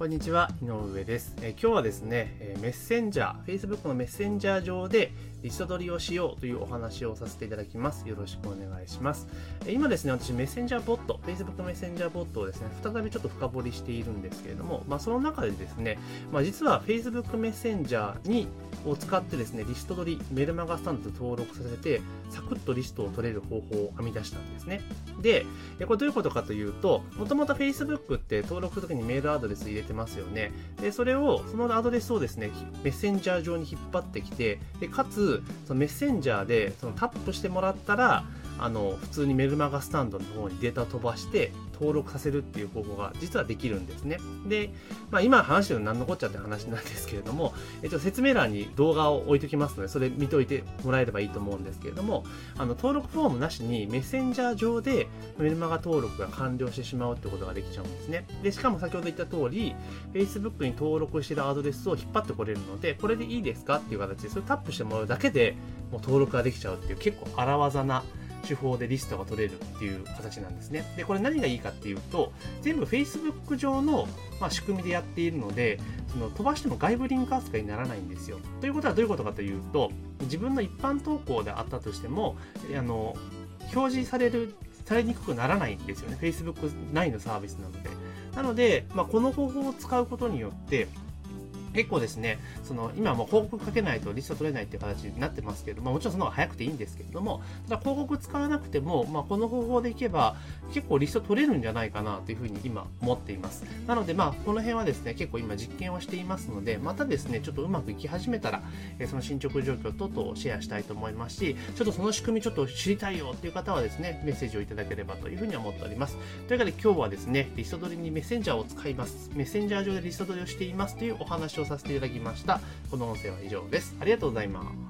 こんにちは、井上です。え今日はですね、えメッセンジャー、Facebook のメッセンジャー上でリスト取りをしようというお話をさせていただきます。よろしくお願いします。え今ですね、私メッセンジャーボット、Facebook メッセンジャーボットをですね、再びちょっと深掘りしているんですけれども、まあ、その中でですね、まあ、実は Facebook メッセンジャーにを使ってですね、リスト取り、メルマガスタンド登録させて、サクッとリストを取れる方法を編み出したんですね。で、これどういうことかというと、もともと Facebook って登録するときにメールアドレス入れてますよね。で、それを、そのアドレスをですね、メッセンジャー上に引っ張ってきて、でかつ、そのメッセンジャーでそのタップしてもらったら、あの、普通にメルマガスタンドの方にデータ飛ばして、登録させるっていう方法が実はできるんですね。で、まあ今話してるの何のこっちゃって話なんですけれども、えっと、説明欄に動画を置いときますので、それ見といてもらえればいいと思うんですけれども、あの、登録フォームなしにメッセンジャー上でメルマガ登録が完了してしまうってことができちゃうんですね。で、しかも先ほど言った通り、Facebook に登録してるアドレスを引っ張ってこれるので、これでいいですかっていう形で、それをタップしてもらうだけでもう登録ができちゃうっていう結構荒技な手法でリストが取れるっていう形なんですね。で、これ何がいいかっていうと、全部 Facebook 上の、まあ、仕組みでやっているので、その飛ばしても外部リンク扱いにならないんですよ。ということはどういうことかというと、自分の一般投稿であったとしても、あの、表示される、されにくくならないんですよね。Facebook 内のサービスなので。なので、まあ、この方法を使うことによって、結構ですね、その今もう広告かけないとリスト取れないっていう形になってますけど、ま、もちろんその方が早くていいんですけれども、ただ広告使わなくても、まあ、この方法でいけば結構リスト取れるんじゃないかなというふうに今思っています。なので、まあ、この辺はですね、結構今実験をしていますので、またですね、ちょっとうまくいき始めたら、えその進捗状況等々をシェアしたいと思いますし、ちょっとその仕組みちょっと知りたいよっていう方はですね、メッセージをいただければというふうに思っております。というわけで今日はですね、リスト取りにメッセンジャーを使います。メッセンジャー上でリスト取りをしていますというお話をさせていただきました。この音声は以上です。ありがとうございます。